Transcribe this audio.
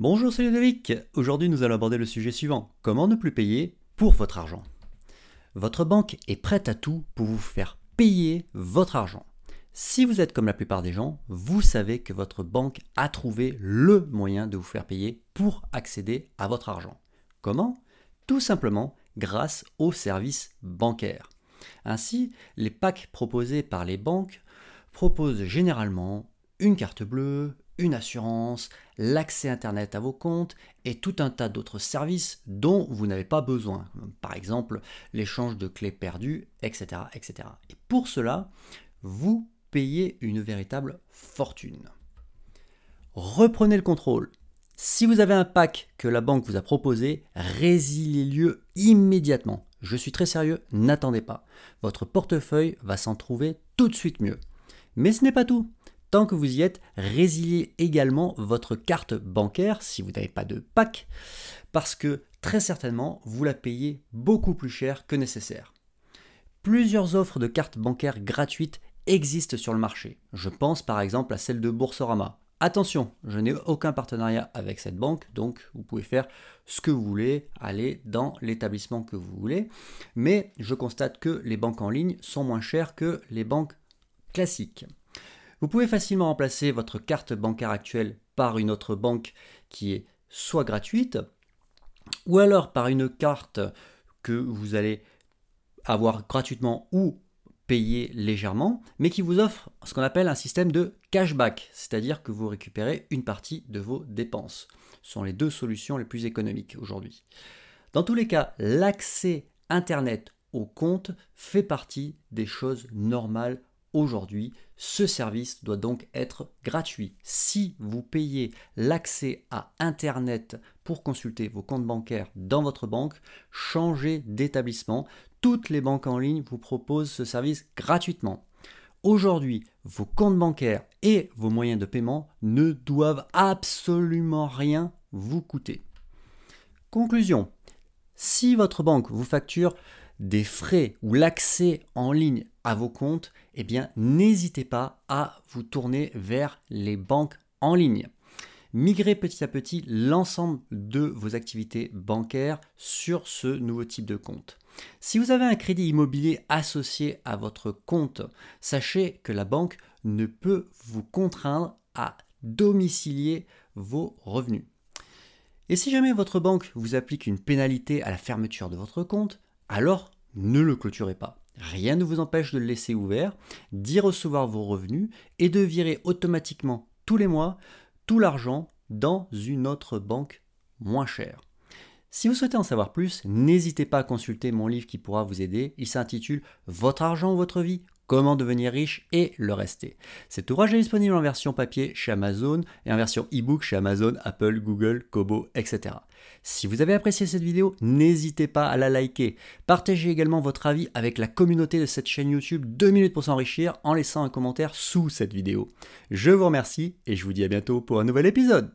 Bonjour, c'est Ludovic. Aujourd'hui, nous allons aborder le sujet suivant comment ne plus payer pour votre argent? Votre banque est prête à tout pour vous faire payer votre argent. Si vous êtes comme la plupart des gens, vous savez que votre banque a trouvé le moyen de vous faire payer pour accéder à votre argent. Comment? Tout simplement grâce aux services bancaires. Ainsi, les packs proposés par les banques proposent généralement une carte bleue, une assurance, l'accès Internet à vos comptes et tout un tas d'autres services dont vous n'avez pas besoin. Par exemple, l'échange de clés perdues, etc., etc. Et pour cela, vous payez une véritable fortune. Reprenez le contrôle. Si vous avez un pack que la banque vous a proposé, résiliez-le immédiatement. Je suis très sérieux, n'attendez pas. Votre portefeuille va s'en trouver tout de suite mieux. Mais ce n'est pas tout. Tant que vous y êtes, résiliez également votre carte bancaire si vous n'avez pas de pack, parce que très certainement, vous la payez beaucoup plus cher que nécessaire. Plusieurs offres de cartes bancaires gratuites existent sur le marché. Je pense par exemple à celle de Boursorama. Attention, je n'ai aucun partenariat avec cette banque, donc vous pouvez faire ce que vous voulez, aller dans l'établissement que vous voulez, mais je constate que les banques en ligne sont moins chères que les banques classiques. Vous pouvez facilement remplacer votre carte bancaire actuelle par une autre banque qui est soit gratuite, ou alors par une carte que vous allez avoir gratuitement ou payer légèrement, mais qui vous offre ce qu'on appelle un système de cashback, c'est-à-dire que vous récupérez une partie de vos dépenses. Ce sont les deux solutions les plus économiques aujourd'hui. Dans tous les cas, l'accès Internet au compte fait partie des choses normales Aujourd'hui, ce service doit donc être gratuit. Si vous payez l'accès à Internet pour consulter vos comptes bancaires dans votre banque, changez d'établissement. Toutes les banques en ligne vous proposent ce service gratuitement. Aujourd'hui, vos comptes bancaires et vos moyens de paiement ne doivent absolument rien vous coûter. Conclusion. Si votre banque vous facture des frais ou l'accès en ligne à vos comptes, eh bien n'hésitez pas à vous tourner vers les banques en ligne. Migrez petit à petit l'ensemble de vos activités bancaires sur ce nouveau type de compte. Si vous avez un crédit immobilier associé à votre compte, sachez que la banque ne peut vous contraindre à domicilier vos revenus. Et si jamais votre banque vous applique une pénalité à la fermeture de votre compte, alors ne le clôturez pas. Rien ne vous empêche de le laisser ouvert, d'y recevoir vos revenus et de virer automatiquement tous les mois tout l'argent dans une autre banque moins chère. Si vous souhaitez en savoir plus, n'hésitez pas à consulter mon livre qui pourra vous aider. Il s'intitule Votre argent ou votre vie Comment devenir riche et le rester. Cet ouvrage est disponible en version papier chez Amazon et en version e-book chez Amazon, Apple, Google, Kobo, etc. Si vous avez apprécié cette vidéo, n'hésitez pas à la liker. Partagez également votre avis avec la communauté de cette chaîne YouTube 2 minutes pour s'enrichir en laissant un commentaire sous cette vidéo. Je vous remercie et je vous dis à bientôt pour un nouvel épisode.